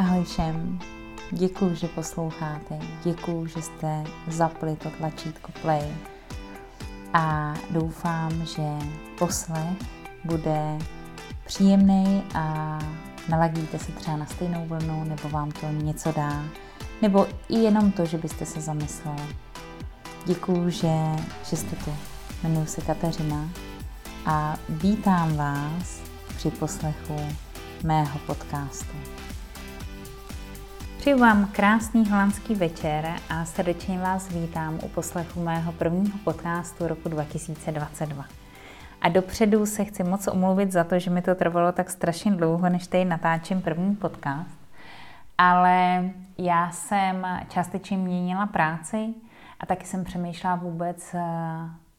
Ahoj všem, děkuji, že posloucháte, děkuji, že jste zapli to tlačítko play a doufám, že poslech bude příjemný a naladíte se třeba na stejnou vlnu, nebo vám to něco dá, nebo i jenom to, že byste se zamysleli. Děkuji, že, že jste tu. Jmenuji se Kateřina a vítám vás při poslechu mého podcastu. Přeji vám krásný holandský večer a srdečně vás vítám u poslechu mého prvního podcastu roku 2022. A dopředu se chci moc omluvit za to, že mi to trvalo tak strašně dlouho, než tady natáčím první podcast. Ale já jsem částečně měnila práci a taky jsem přemýšlela vůbec, eh,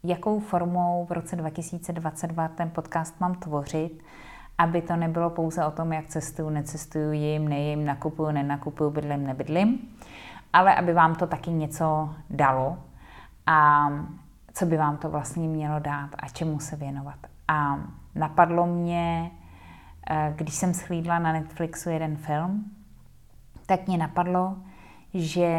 jakou formou v roce 2022 ten podcast mám tvořit aby to nebylo pouze o tom, jak cestuju, necestuju, jim, nejím, nakupuju, nenakupuju, bydlím, nebydlím, ale aby vám to taky něco dalo a co by vám to vlastně mělo dát a čemu se věnovat. A napadlo mě, eh, když jsem schlídla na Netflixu jeden film, tak mě napadlo, že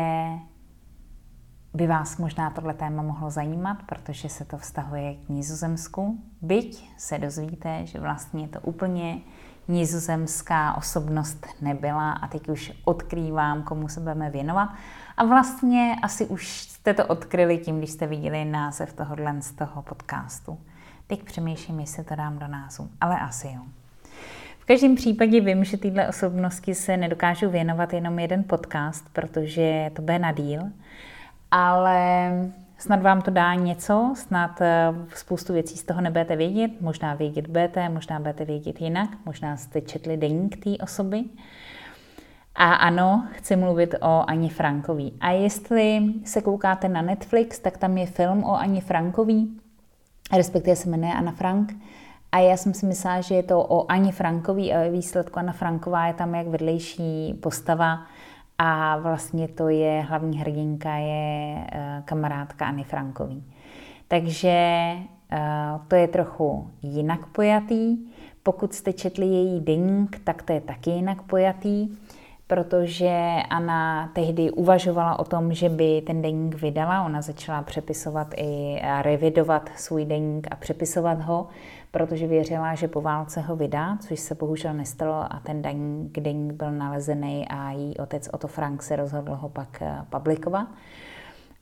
by vás možná tohle téma mohlo zajímat, protože se to vztahuje k Nizozemsku. Byť se dozvíte, že vlastně to úplně nizozemská osobnost nebyla a teď už odkrývám, komu se budeme věnovat. A vlastně asi už jste to odkryli tím, když jste viděli název tohohle z toho podcastu. Teď přemýšlím, jestli to dám do názvu, ale asi jo. V každém případě vím, že tyhle osobnosti se nedokážu věnovat jenom jeden podcast, protože to bude na díl ale snad vám to dá něco, snad eh, spoustu věcí z toho nebudete vědět, možná vědět budete, možná budete vědět jinak, možná jste četli deník té osoby. A ano, chci mluvit o Ani Frankový. A jestli se koukáte na Netflix, tak tam je film o Ani Frankový, respektive se jmenuje Anna Frank. A já jsem si myslela, že je to o Ani Frankový a výsledku Anna Franková je tam jak vedlejší postava a vlastně to je, hlavní hrdinka je eh, kamarádka Anny Frankový. Takže eh, to je trochu jinak pojatý. Pokud jste četli její deník, tak to je taky jinak pojatý, protože Anna tehdy uvažovala o tom, že by ten deník vydala. Ona začala přepisovat i revidovat svůj deník a přepisovat ho, protože věřila, že po válce ho vydá, což se bohužel nestalo a ten deník, deník byl nalezený a její otec Otto Frank se rozhodl ho pak eh, publikovat.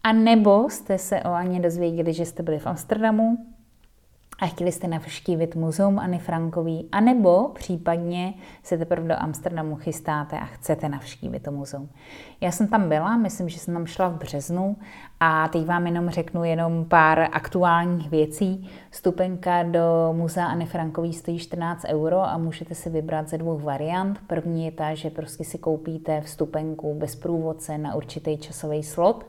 A nebo jste se o Aně dozvěděli, že jste byli v Amsterdamu, a chtěli jste navštívit muzeum Anny Frankový, anebo případně se teprve do Amsterdamu chystáte a chcete navštívit to muzeum. Já jsem tam byla, myslím, že jsem tam šla v březnu a teď vám jenom řeknu jenom pár aktuálních věcí. Stupenka do muzea Anny Frankový stojí 14 euro a můžete si vybrat ze dvou variant. První je ta, že prostě si koupíte vstupenku bez průvodce na určitý časový slot.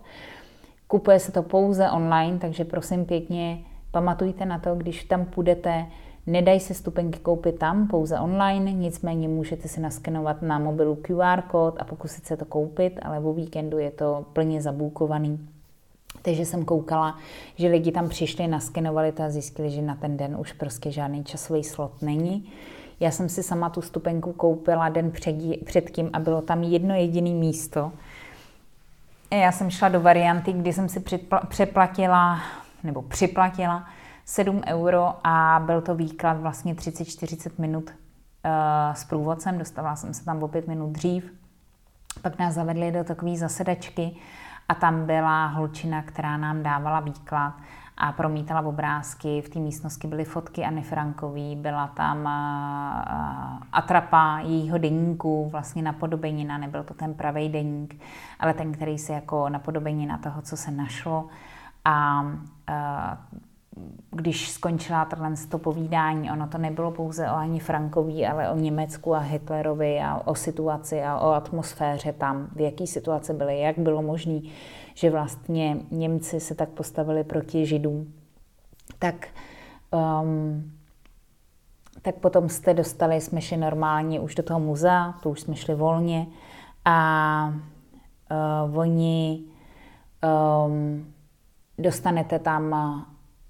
Kupuje se to pouze online, takže prosím pěkně Pamatujte na to, když tam půjdete, nedají se stupenky koupit tam, pouze online, nicméně můžete si naskenovat na mobilu QR kód a pokusit se to koupit, ale o víkendu je to plně zabůkovaný. Takže jsem koukala, že lidi tam přišli, naskenovali to a zjistili, že na ten den už prostě žádný časový slot není. Já jsem si sama tu stupenku koupila den před, předtím a bylo tam jedno jediné místo. Já jsem šla do varianty, kdy jsem si přeplatila nebo připlatila 7 euro a byl to výklad vlastně 30-40 minut uh, s průvodcem, dostala jsem se tam o 5 minut dřív, pak nás zavedli do takové zasedačky a tam byla holčina, která nám dávala výklad a promítala obrázky. V té místnosti byly fotky Anny Frankový, byla tam uh, atrapa jejího deníku, vlastně napodobenina, nebyl to ten pravý deník, ale ten, který se jako napodobenina toho, co se našlo. A když skončila tohle to povídání, ono to nebylo pouze o ani Frankový, ale o Německu a Hitlerovi a o situaci a o atmosféře tam, v jaký situaci byly, jak bylo možné, že vlastně Němci se tak postavili proti Židům. Tak, um, tak potom jste dostali, jsme šli normálně už do toho muzea, to už jsme šli volně a uh, oni um, dostanete tam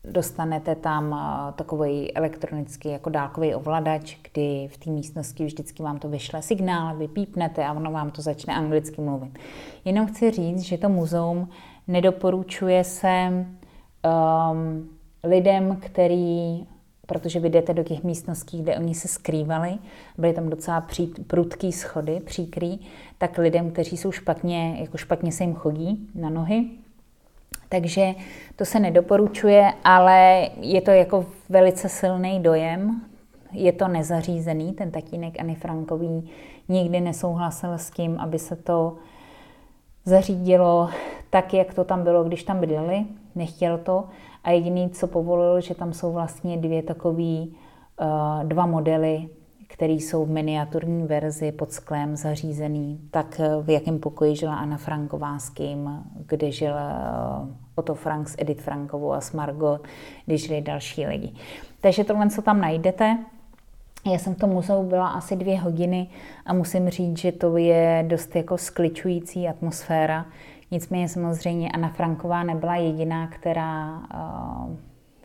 dostanete tam eh, takový elektronický jako dálkový ovladač, kdy v té místnosti vždycky vám to vyšle signál, vy pípnete a ono vám to začne anglicky mluvit. Jenom chci říct, že to muzeum nedoporučuje se um, lidem, který protože vy jdete do těch místností, kde oni se skrývali, byly tam docela pří, prudký schody, příkrý, tak lidem, kteří jsou špatně, jako špatně se jim chodí na nohy, takže to se nedoporučuje, ale je to jako velice silný dojem. Je to nezařízený, ten tatínek Ani Frankový nikdy nesouhlasil s tím, aby se to zařídilo tak, jak to tam bylo, když tam bydleli. Nechtěl to. A jediný, co povolil, že tam jsou vlastně dvě takové uh, dva modely, které jsou v miniaturní verzi pod sklem zařízený, tak v jakém pokoji žila Anna Franková s kým, kde žil uh, Otto Frank s Edith Frankovou a s Margot, když žili další lidi. Takže tohle, co tam najdete, já jsem v tom muzeu byla asi dvě hodiny a musím říct, že to je dost jako skličující atmosféra. Nicméně samozřejmě Anna Franková nebyla jediná, která uh,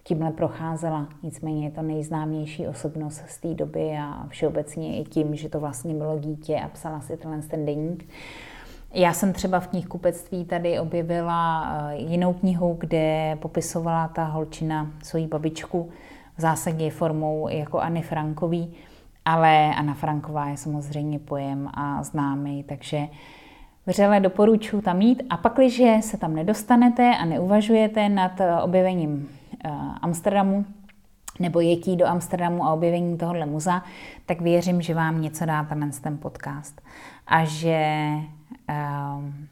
tímhle procházela. Nicméně je to nejznámější osobnost z té doby a všeobecně i tím, že to vlastně bylo dítě a psala si tenhle ten deník. Já jsem třeba v knihkupectví tady objevila eh, jinou knihu, kde popisovala ta holčina svoji babičku v zásadě formou jako Anny Frankový, ale Anna Franková je samozřejmě pojem a známý, takže vřele doporučuji tam jít. A pak, když se tam nedostanete a neuvažujete nad eh, objevením Amsterdamu, nebo jetí do Amsterdamu a objevení tohohle muzea, tak věřím, že vám něco dá ten, ten podcast a že um,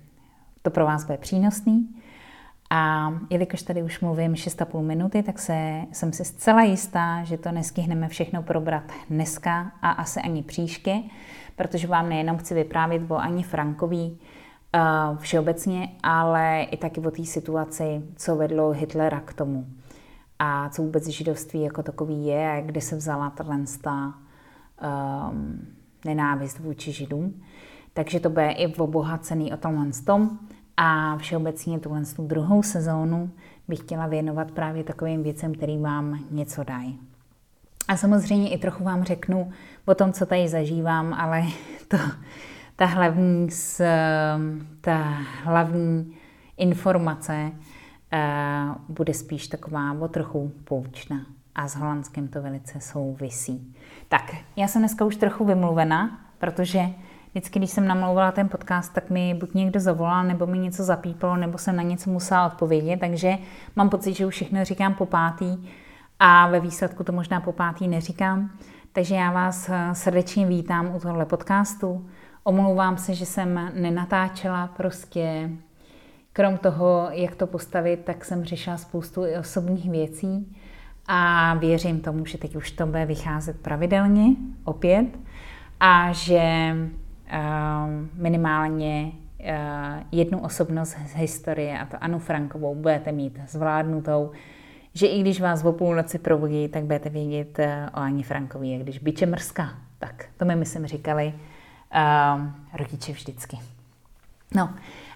to pro vás bude přínosný. A jelikož tady už mluvím 6,5 minuty, tak se, jsem si zcela jistá, že to nestihneme všechno probrat dneska a asi ani příště, protože vám nejenom chci vyprávět o Ani Frankový uh, všeobecně, ale i taky o té situaci, co vedlo Hitlera k tomu a co vůbec židovství jako takový je a kde se vzala tato um, nenávist vůči židům. Takže to bude i obohacený o tomhle tom. A všeobecně tuhle tu druhou sezónu bych chtěla věnovat právě takovým věcem, který vám něco dají. A samozřejmě i trochu vám řeknu o tom, co tady zažívám, ale to, ta hlavní, ta hlavní informace bude spíš taková o trochu poučná a s Holandskem to velice souvisí. Tak, já jsem dneska už trochu vymluvena, protože vždycky, když jsem namlouvala ten podcast, tak mi buď někdo zavolal, nebo mi něco zapípalo, nebo jsem na něco musela odpovědět, takže mám pocit, že už všechno říkám po pátý a ve výsledku to možná po pátý neříkám. Takže já vás eh, srdečně vítám u tohle podcastu. Omlouvám se, že jsem nenatáčela prostě Krom toho, jak to postavit, tak jsem řešila spoustu i osobních věcí a věřím tomu, že teď už to bude vycházet pravidelně opět a že uh, minimálně uh, jednu osobnost z historie, a to Anu Frankovou, budete mít zvládnutou, že i když vás o půlnoci probudí, tak budete vědět uh, o Ani Frankové, jak když byče mrzká. Tak to mi, myslím, říkali uh, rodiče vždycky. No,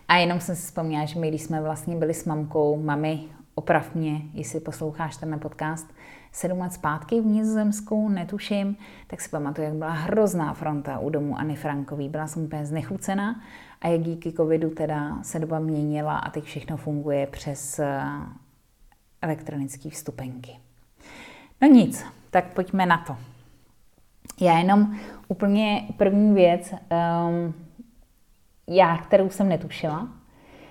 a jenom jsem si vzpomněla, že my, když jsme vlastně byli s mamkou, mami, oprav mě, jestli posloucháš ten podcast, sedm let zpátky v Nizozemsku, netuším, tak si pamatuju, jak byla hrozná fronta u domu Anny Frankový. Byla jsem úplně znechucená a jak díky covidu teda se doba měnila a teď všechno funguje přes eh, elektronické vstupenky. No nic, tak pojďme na to. Já jenom úplně první věc, um, já, kterou jsem netušila,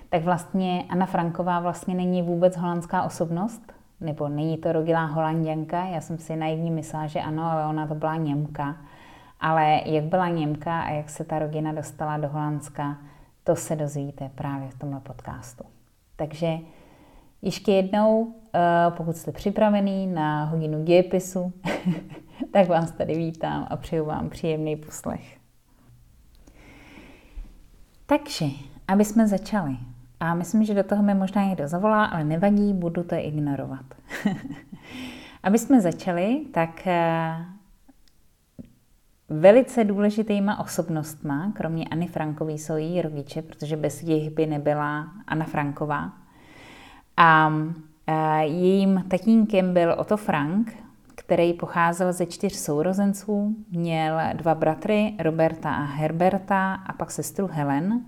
tak vlastně Anna Franková vlastně není vůbec holandská osobnost, nebo není to rodilá holanděnka. Já jsem si naivně myslela, že ano, ale ona to byla Němka. Ale jak byla Němka a jak se ta rodina dostala do Holandska, to se dozvíte právě v tomhle podcastu. Takže ještě jednou, eh, pokud jste připravený na hodinu dějepisu, tak vás tady vítám a přeju vám příjemný poslech. Takže, aby jsme začali. A myslím, že do toho mi možná někdo zavolá, ale nevadí, budu to ignorovat. aby jsme začali, tak eh, velice důležitýma osobnostma, kromě Anny Frankové, jsou její rodiče, protože bez nich by nebyla Anna Franková. A Jejím tatínkem byl Otto Frank, který pocházel ze čtyř sourozenců, měl dva bratry, Roberta a Herberta, a pak sestru Helen.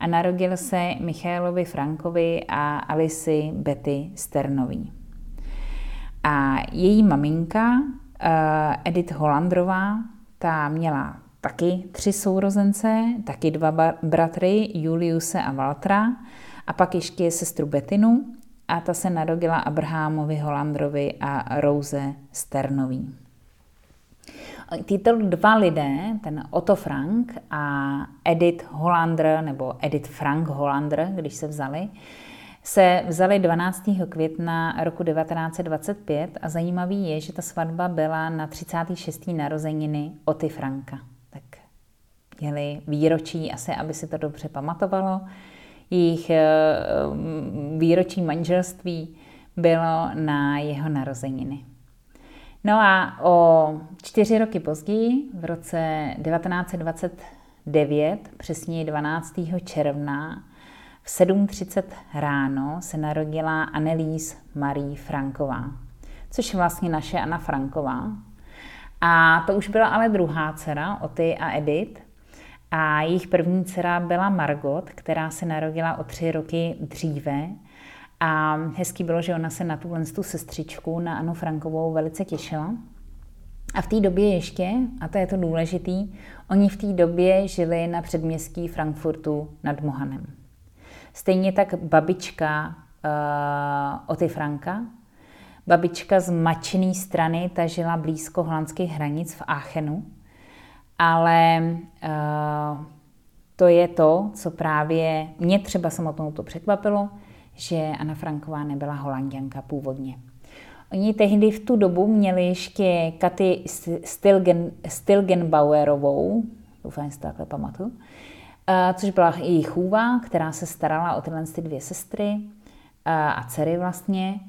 A narodil se Michailovi Frankovi a Alici Betty Sternový. A její maminka, eh, Edith Holandrová, ta měla taky tři sourozence, taky dva bratry, Juliuse a Valtra, a pak ještě sestru Betinu, a ta se narodila Abrahamovi Holandrovi a Rose Sternový. Tyto dva lidé, ten Otto Frank a Edith Hollander, nebo Edith Frank Hollander, když se vzali, se vzali 12. května roku 1925 a zajímavý je, že ta svatba byla na 36. narozeniny Oty Franka. Tak měli výročí asi, aby si to dobře pamatovalo jejich eh, výročí manželství bylo na jeho narozeniny. No a o čtyři roky později, v roce 1929, přesně 12. června, v 7.30 ráno se narodila Annelies Marie Franková, což je vlastně naše Anna Franková. A to už byla ale druhá dcera, Oty a Edith, a jejich první dcera byla Margot, která se narodila o tři roky dříve. A hezký bylo, že ona se na tuhle tu sestřičku, na Anu Frankovou, velice těšila. A v té době ještě, a to je to důležitý, oni v té době žili na předměstí Frankfurtu nad Mohanem. Stejně tak babička uh, Oty Franka, babička z mačené strany, ta žila blízko holandských hranic v Aachenu ale uh, to je to, co právě mě třeba samotnou to překvapilo, že Anna Franková nebyla holanděnka původně. Oni tehdy v tu dobu měli ještě Katy Stilgen, Stilgenbauerovou, doufám, že to takhle pamatuju, uh, což byla její chůva, která se starala o tyhle ty dvě sestry uh, a dcery vlastně.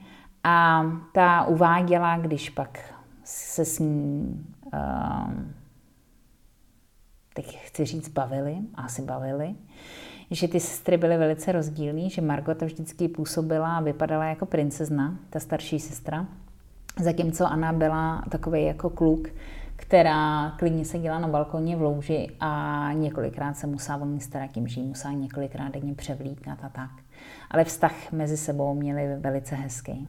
A ta uváděla, když pak se s ní teď chci říct bavili, asi bavili, že ty sestry byly velice rozdílné, že Margot vždycky působila a vypadala jako princezna, ta starší sestra, zatímco Anna byla takový jako kluk, která klidně seděla na balkoně v louži a několikrát se musela o ní starat tím, že ji musela několikrát denně převlíknout a tak. Ale vztah mezi sebou měli velice hezký.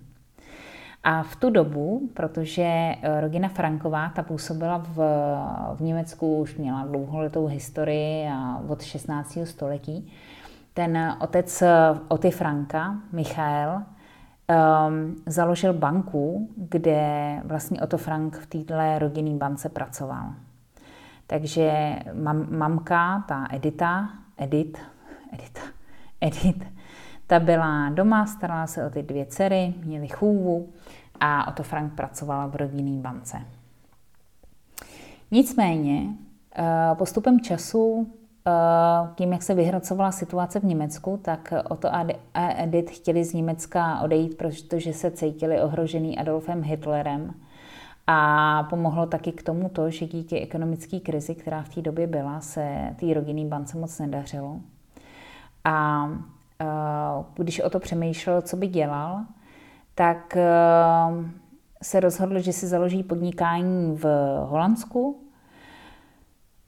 A v tu dobu, protože eh, rodina Franková, ta působila v, v Německu, už měla dlouholetou historii a od 16. století, ten otec Oty Franka, Michael, um, založil banku, kde vlastně Otto Frank v této rodinné bance pracoval. Takže mam, mamka, ta Edita, Edit, Edita, Edit, ta byla doma, starala se o ty dvě dcery, měli chůvu a Otto Frank pracovala v rodinné bance. Nicméně eh, postupem času, eh, tím, jak se vyhrocovala situace v Německu, tak Otto a Edith chtěli z Německa odejít, protože se cítili ohrožený Adolfem Hitlerem. A pomohlo taky k tomu to, že díky ekonomické krizi, která v té době byla, se té rodinné bance moc nedařilo. A když o to přemýšlel, co by dělal, tak eh, se rozhodl, že si založí podnikání v Holandsku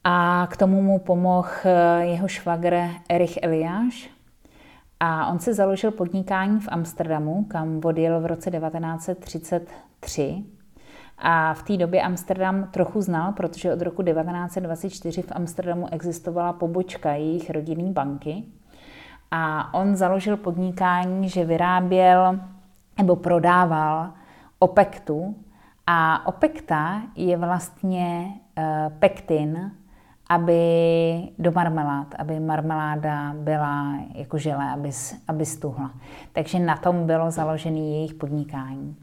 a k tomu mu pomohl eh, jeho švagr Erich Eliáš. A on se založil podnikání v Amsterdamu, kam odjel v roce 1933. A v té době Amsterdam trochu znal, protože od roku 1924 v Amsterdamu existovala pobočka jejich rodinné banky. A on založil podnikání, že vyráběl nebo prodával opektu a opekta je vlastně uh, pektin, aby do marmelád, aby marmeláda byla jako žele, aby, aby stuhla. Takže na tom bylo založené jejich podnikání.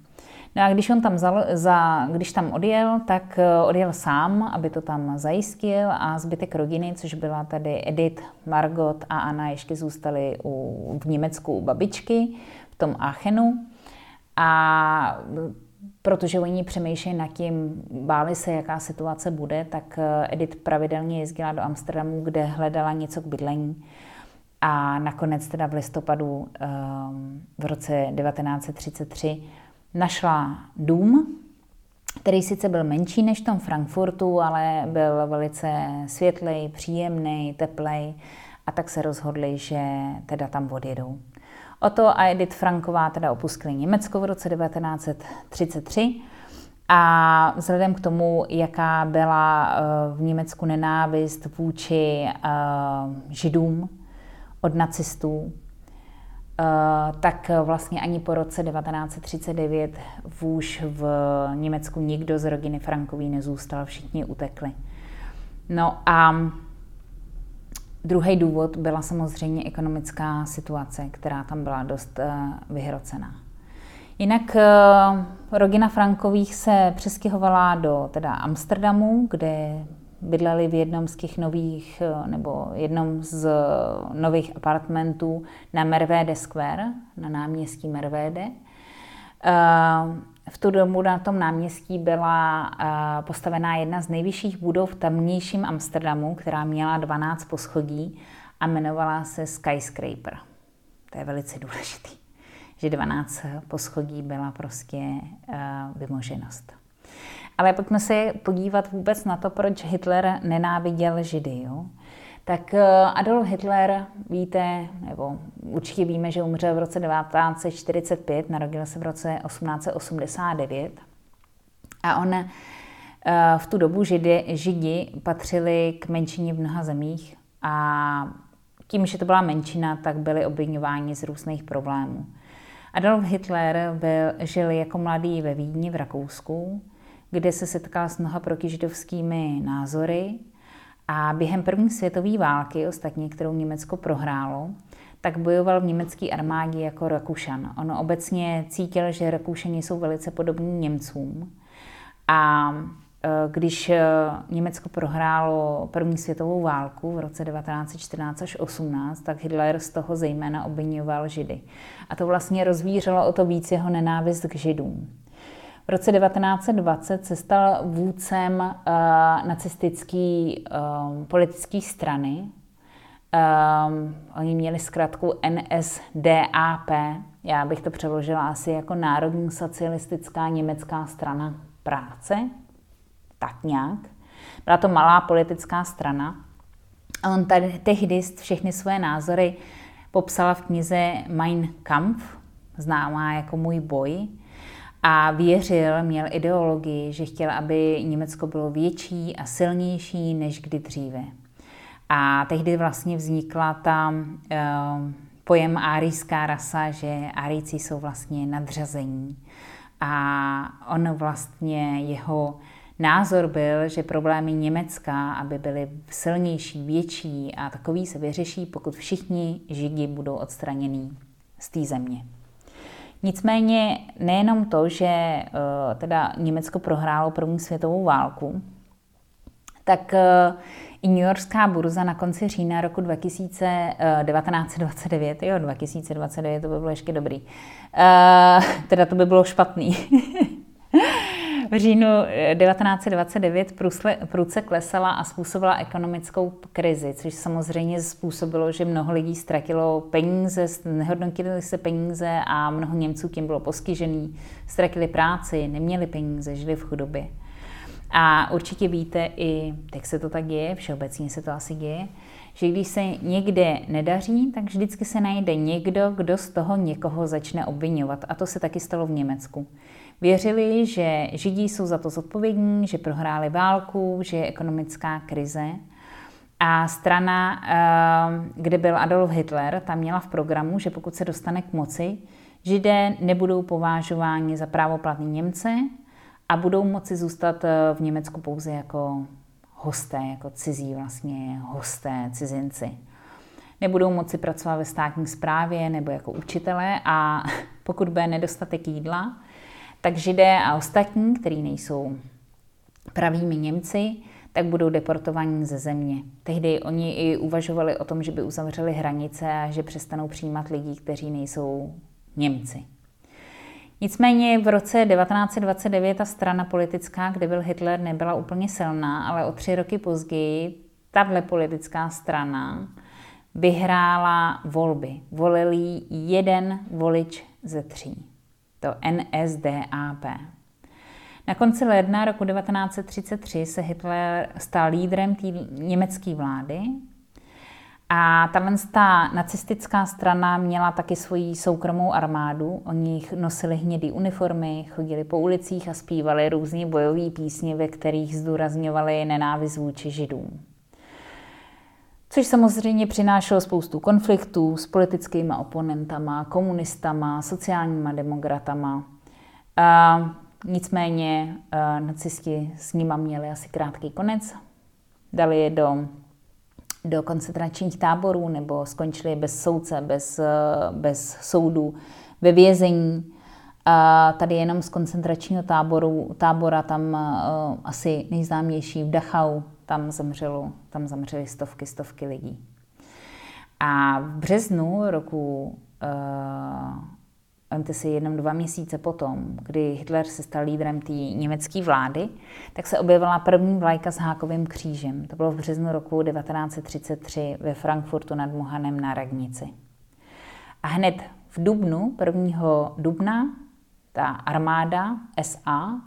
No a když on tam zalo, za, když tam odjel, tak eh, odjel sám, aby to tam zajistil a zbytek rodiny, což byla tady Edith, Margot a Anna, ještě zůstali u, v Německu u babičky v tom Aachenu. A protože oni přemýšlejí nad tím, báli se, jaká situace bude, tak eh, Edith pravidelně jezdila do Amsterdamu, kde hledala něco k bydlení. a nakonec teda v listopadu v roce 1933 našla dům, který sice byl menší než v tom Frankfurtu, ale byl velice světlej, příjemný, teplej a tak se rozhodli, že teda tam odjedou. Oto a Edith Franková teda opustili Německo v roce 1933 a vzhledem k tomu, jaká byla eh, v Německu nenávist vůči eh, židům od nacistů, tak vlastně ani po roce 1939 už v Německu nikdo z rodiny Frankový nezůstal, všichni utekli. No a druhý důvod byla samozřejmě ekonomická situace, která tam byla dost vyhrocená. Jinak uh, rodina Frankových se přestěhovala do teda Amsterdamu, kde bydleli v jednom z těch nových, eh, nebo jednom z nových apartmentů na Mervede Square, na náměstí Mervede. Eh, v tu dobu na tom náměstí byla postavená jedna z nejvyšších budov v tamnějším Amsterdamu, která měla 12 poschodí a jmenovala se Skyscraper. To je velice důležitý že 12 poschodí byla prostě vymoženost. Ale pojďme se podívat vůbec na to, proč Hitler nenáviděl Židy. Jo? Tak uh, Adolf Hitler, víte, nebo určitě víme, že umřel v roce 1945, narodil se v roce 1889. A on uh, v tu dobu Židy, Židi patřili k menšině v mnoha zemích a tím, že to byla menšina, tak byli obvinováni z různých problémů. Adolf Hitler byl, žil jako mladý ve Vídni v Rakousku, kde se setkal s mnoha protižidovskými názory a během první světové války, ostatně kterou Německo prohrálo, tak bojoval v německé armádě jako Rakušan. On obecně cítil, že Rakušani jsou velice podobní Němcům a Eh, když eh, Německo prohrálo první světovou válku v roce 1914 až 18, tak Hitler z toho zejména obvinoval Židy. A to vlastně rozvířilo o to víc jeho nenávist k Židům. V roce 1920 se stal vůdcem uh, nacistické uh, politické strany. Um, oni měli zkrátku NSDAP. Já bych to přeložila asi jako Národní socialistická německá strana práce tak nějak. Byla to malá politická strana. A on tady tehdy všechny svoje názory popsala v knize Mein Kampf, známá jako Můj boj. A věřil, měl ideologii, že chtěl, aby Německo bylo větší a silnější než kdy dříve. A tehdy vlastně vznikla ta uh, pojem árijská rasa, že Árijci jsou vlastně nadřazení. A on vlastně jeho Názor byl, že problémy Německa, aby byly silnější, větší a takový se vyřeší, pokud všichni židi budou odstranění z té země. Nicméně nejenom to, že eh, teda Německo prohrálo první světovou válku, tak eh, i New Yorkská burza na konci října roku 2000, 1929, jo, 2029, to by bylo ještě dobrý, teda to by bylo špatný, v říjnu 1929 eh, průce klesala a způsobila ekonomickou krizi, což samozřejmě způsobilo, že mnoho lidí ztratilo peníze, nehodnotili se peníze a mnoho Němců tím bylo postižený, ztratili práci, neměli peníze, žili v chudobě. A určitě víte i, tak se to tak děje, všeobecně se to asi děje, že když se někde nedaří, tak vždycky se najde někdo, kdo z toho někoho začne obvinovat. A to se taky stalo v Německu. Věřili, že Židí jsou za to zodpovědní, že prohráli válku, že je ekonomická krize. A strana, eh, kde byl Adolf Hitler, tam měla v programu, že pokud se dostane k moci, Židé nebudou považováni za právoplatní Němce a budou moci zůstat eh, v Německu pouze jako hosté, jako cizí vlastně hosté, cizinci. Nebudou moci pracovat ve státní správě nebo jako učitelé a pokud bude nedostatek jídla, tak židé a ostatní, kteří nejsou pravými Němci, tak budou deportovaní ze země. Tehdy oni i uvažovali o tom, že by uzavřeli hranice a že přestanou přijímat lidi, kteří nejsou Němci. Nicméně v roce 1929 ta strana politická, kde byl Hitler, nebyla úplně silná, ale o tři roky později tahle politická strana vyhrála volby. Volil jeden volič ze tří. To NSDAP. Na konci ledna roku 1933 se Hitler stal lídrem té německé vlády a tahle ta nacistická strana měla taky svoji soukromou armádu. Oni nosili hnědé uniformy, chodili po ulicích a zpívali různé bojové písně, ve kterých zdůrazňovali nenávist vůči židům. Což samozřejmě přinášelo spoustu konfliktů s politickými oponentama, komunistama, sociálníma demokratama. A nicméně a nacisti s nima měli asi krátký konec. Dali je do do koncentračních táborů nebo skončili bez soudce, bez, bez soudu ve vězení. A tady jenom z koncentračního táboru, tábora, tam uh, asi nejznámější v Dachau, tam zemřelo, tam zemřely stovky, stovky lidí. A v březnu roku uh, Vemte si jenom dva měsíce potom, kdy Hitler se stal lídrem té německé vlády, tak se objevila první vlajka s hákovým křížem. To bylo v březnu roku 1933 ve Frankfurtu nad Mohanem na Radnici. A hned v dubnu, 1. dubna, ta armáda SA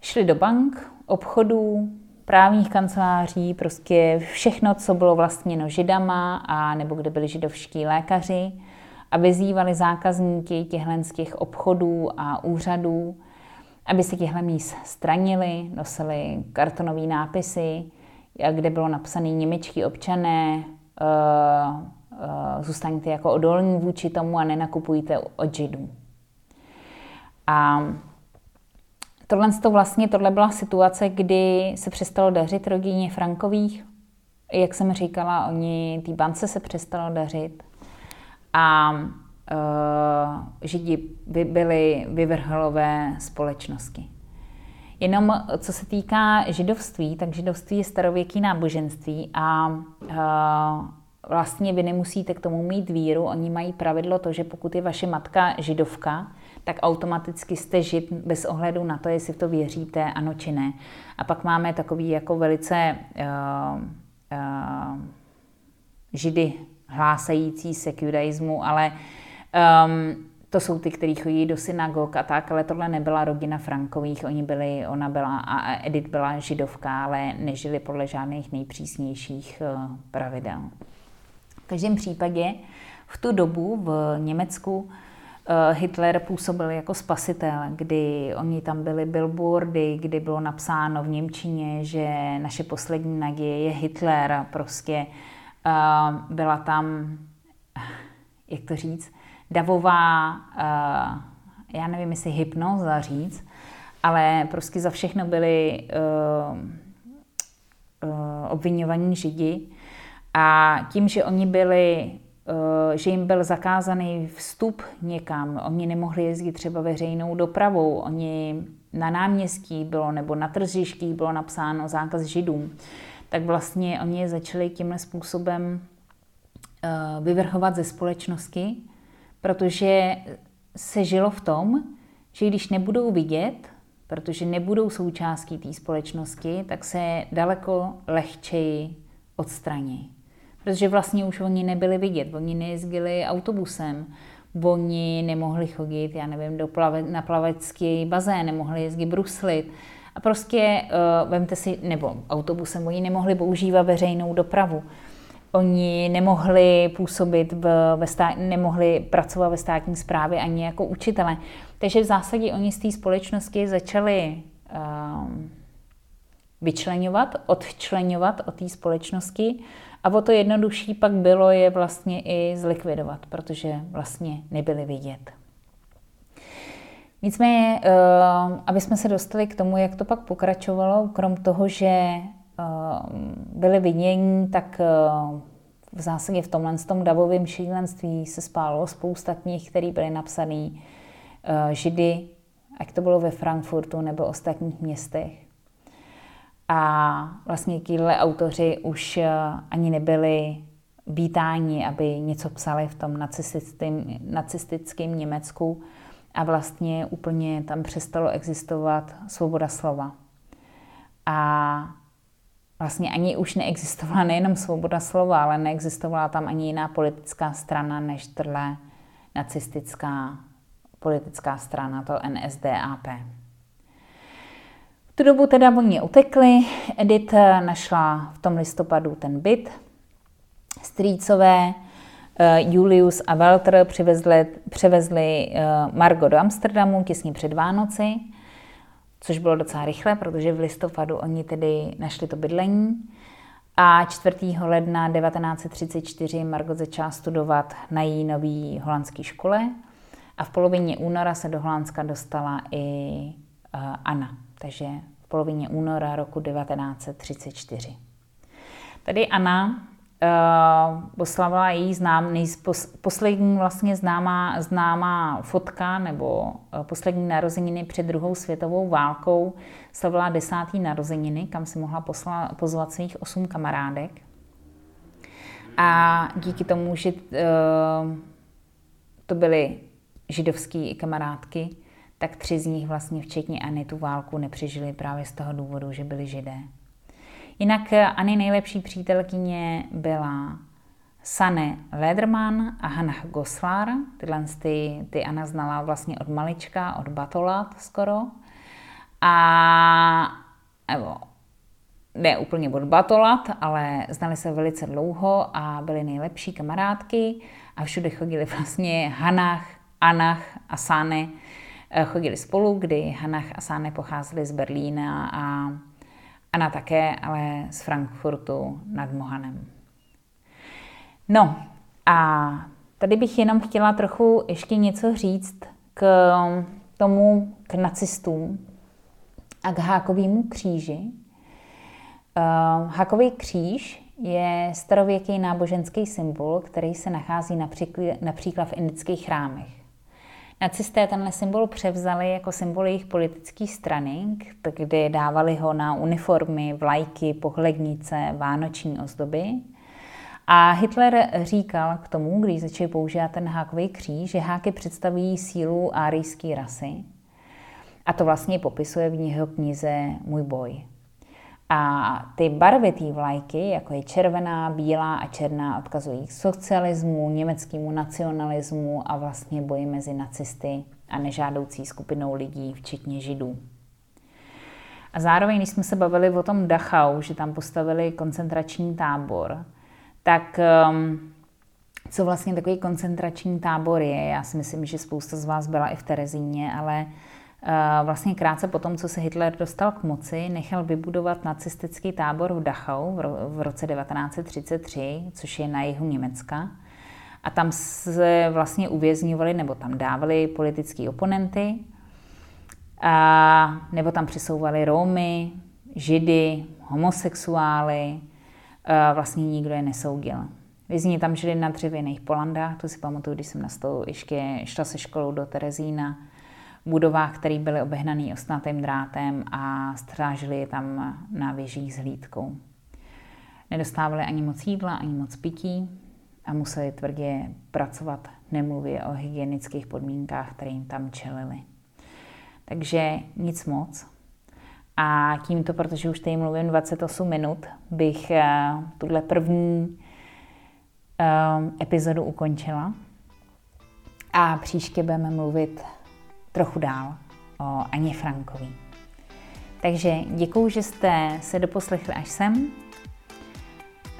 šli do bank, obchodů, právních kanceláří, prostě všechno, co bylo vlastněno židama a nebo kde byli židovští lékaři, a vyzývali zákazníky těchto z těch obchodů a úřadů, aby se těchto míst stranili, nosili kartonové nápisy, kde bylo napsané němečtí občané, uh, uh, zůstaňte jako odolní vůči tomu a nenakupujte od židů. A tohle, to vlastně, tohle byla situace, kdy se přestalo dařit rodině Frankových. Jak jsem říkala, oni, té bance se přestalo dařit a uh, Židi by byli vyvrholové společnosti. Jenom co se týká židovství, tak židovství je starověký náboženství a uh, vlastně vy nemusíte k tomu mít víru. Oni mají pravidlo to, že pokud je vaše matka židovka, tak automaticky jste žid bez ohledu na to, jestli v to věříte, ano či ne. A pak máme takový jako velice uh, uh, židy hlásající se k judaismu, ale um, to jsou ty, kteří chodí do synagog a tak, ale tohle nebyla rodina Frankových, oni byli, ona byla a Edith byla židovka, ale nežili podle žádných nejpřísnějších uh, pravidel. V každém případě v tu dobu v Německu Hitler působil jako spasitel, kdy oni tam byli billboardy, kdy bylo napsáno v Němčině, že naše poslední naděje je Hitler, prostě Uh, byla tam, jak to říct, davová, uh, já nevím, jestli hypnoza říct, ale prostě za všechno byli uh, uh, obvinovaní židi. A tím, že oni byli že jim byl zakázaný vstup někam, oni nemohli jezdit třeba veřejnou dopravou, oni na náměstí bylo nebo na tržištích bylo napsáno zákaz židům. Tak vlastně oni začali tímhle způsobem eh, vyvrhovat ze společnosti, protože se žilo v tom, že když nebudou vidět, protože nebudou součástí té společnosti, tak se daleko lehčeji odstraní. Protože vlastně už oni nebyli vidět, oni nejezdili autobusem, oni nemohli chodit, já nevím, do plave, na plavecký bazén, nemohli jezdit bruslit, a prostě uh, vemte si, nebo autobusem, oni nemohli používat veřejnou dopravu. Oni nemohli působit, v, ve stát, nemohli pracovat ve státní správě ani jako učitele. Takže v zásadě oni z té společnosti začali uh, vyčlenovat, odčlenovat od té společnosti a o to jednodušší pak bylo je vlastně i zlikvidovat, protože vlastně nebyli vidět. Nicméně, eh, aby jsme se dostali k tomu, jak to pak pokračovalo, krom toho, že eh, byli vidění, tak eh, v zásadě v tomhle tom davovém šílenství se spálo spousta knih, které byly napsané židy, ať to bylo ve Frankfurtu nebo ostatních městech. A vlastně tíhle autoři už ani nebyli vítáni, aby něco psali v tom nacistickém, nacistickém Německu, a vlastně úplně tam přestalo existovat svoboda slova. A vlastně ani už neexistovala nejenom svoboda slova, ale neexistovala tam ani jiná politická strana než trle nacistická politická strana, to NSDAP. Tu dobu teda oni utekli, Edith našla v tom listopadu ten byt, strýcové, eh, Julius a Walter přivezli, přivezli eh, Margo do Amsterdamu těsně před Vánoci, což bylo docela rychle, protože v listopadu oni tedy našli to bydlení. A 4. ledna 1934 Margot začala studovat na její nový holandské škole a v polovině února se do Holandska dostala i Anna, takže v polovině února roku 1934. Tady Anna uh, oslavila její znám, nejspos, poslední vlastně známá, známá fotka nebo uh, poslední narozeniny před druhou světovou válkou slavila desátý narozeniny, kam si mohla posla, pozvat svých osm kamarádek. A díky tomu, že uh, to byly židovský kamarádky, tak tři z nich vlastně, včetně Ani, tu válku nepřežili právě z toho důvodu, že byli židé. Jinak Ani nejlepší přítelkyně byla Sane Lederman a Hannah Goslar. Tyhle ty, ty Anna znala vlastně od malička, od batolat skoro. A nebo, ne úplně od batolat, ale znali se velice dlouho a byly nejlepší kamarádky a všude chodili vlastně Hannah, Anach a Sáne eh, chodili spolu, kdy Hanach a Sáne pocházeli z Berlína a Anna také, ale z Frankfurtu nad Mohanem. No a tady bych jenom chtěla trochu ještě něco říct k tomu, k nacistům a k hákovému kříži. Uh, hákový kříž je starověký náboženský symbol, který se nachází například v indických chrámech. Nacisté tenhle symbol převzali jako symbol jejich politické strany, kde dávali ho na uniformy, vlajky, pohlednice, vánoční ozdoby. A Hitler říkal k tomu, když začal používat ten hákový kříž, že háky představují sílu árijské rasy. A to vlastně popisuje v jeho knize Můj boj. A ty barvy té vlajky, jako je červená, bílá a černá, odkazují k socialismu, německému nacionalismu a vlastně boji mezi nacisty a nežádoucí skupinou lidí, včetně židů. A zároveň, když jsme se bavili o tom Dachau, že tam postavili koncentrační tábor, tak um, co vlastně takový koncentrační tábor je? Já si myslím, že spousta z vás byla i v Terezíně, ale Vlastně krátce po tom, co se Hitler dostal k moci, nechal vybudovat nacistický tábor v Dachau v roce 1933, což je na jihu Německa. A tam se vlastně uvězňovali, nebo tam dávali politické oponenty, a, nebo tam přisouvali Romy, Židy, homosexuály, a vlastně nikdo je nesoudil. Vězni tam žili na dřevěných polandách, to si pamatuju, když jsem na ještě šla se školou do Terezína, budovách, které byly obehnané ostnatým drátem a strážili je tam na věžích s hlídkou. Nedostávali ani moc jídla, ani moc pití a museli tvrdě pracovat, nemluvě o hygienických podmínkách, které jim tam čelili. Takže nic moc. A tímto, protože už tady mluvím 28 minut, bych eh, tuhle první eh, epizodu ukončila. A příště budeme mluvit trochu dál o Aně Frankový. Takže děkuju, že jste se doposlechli až sem.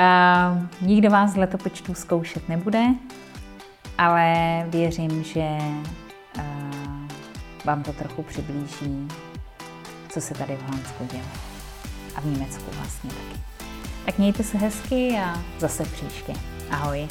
Uh, nikdo vás z letopočtu zkoušet nebude, ale věřím, že vám to trochu přiblíží, co se tady v Holandsku dělá. A v Německu vlastně taky. Tak mějte se hezky a zase příště. Ahoj.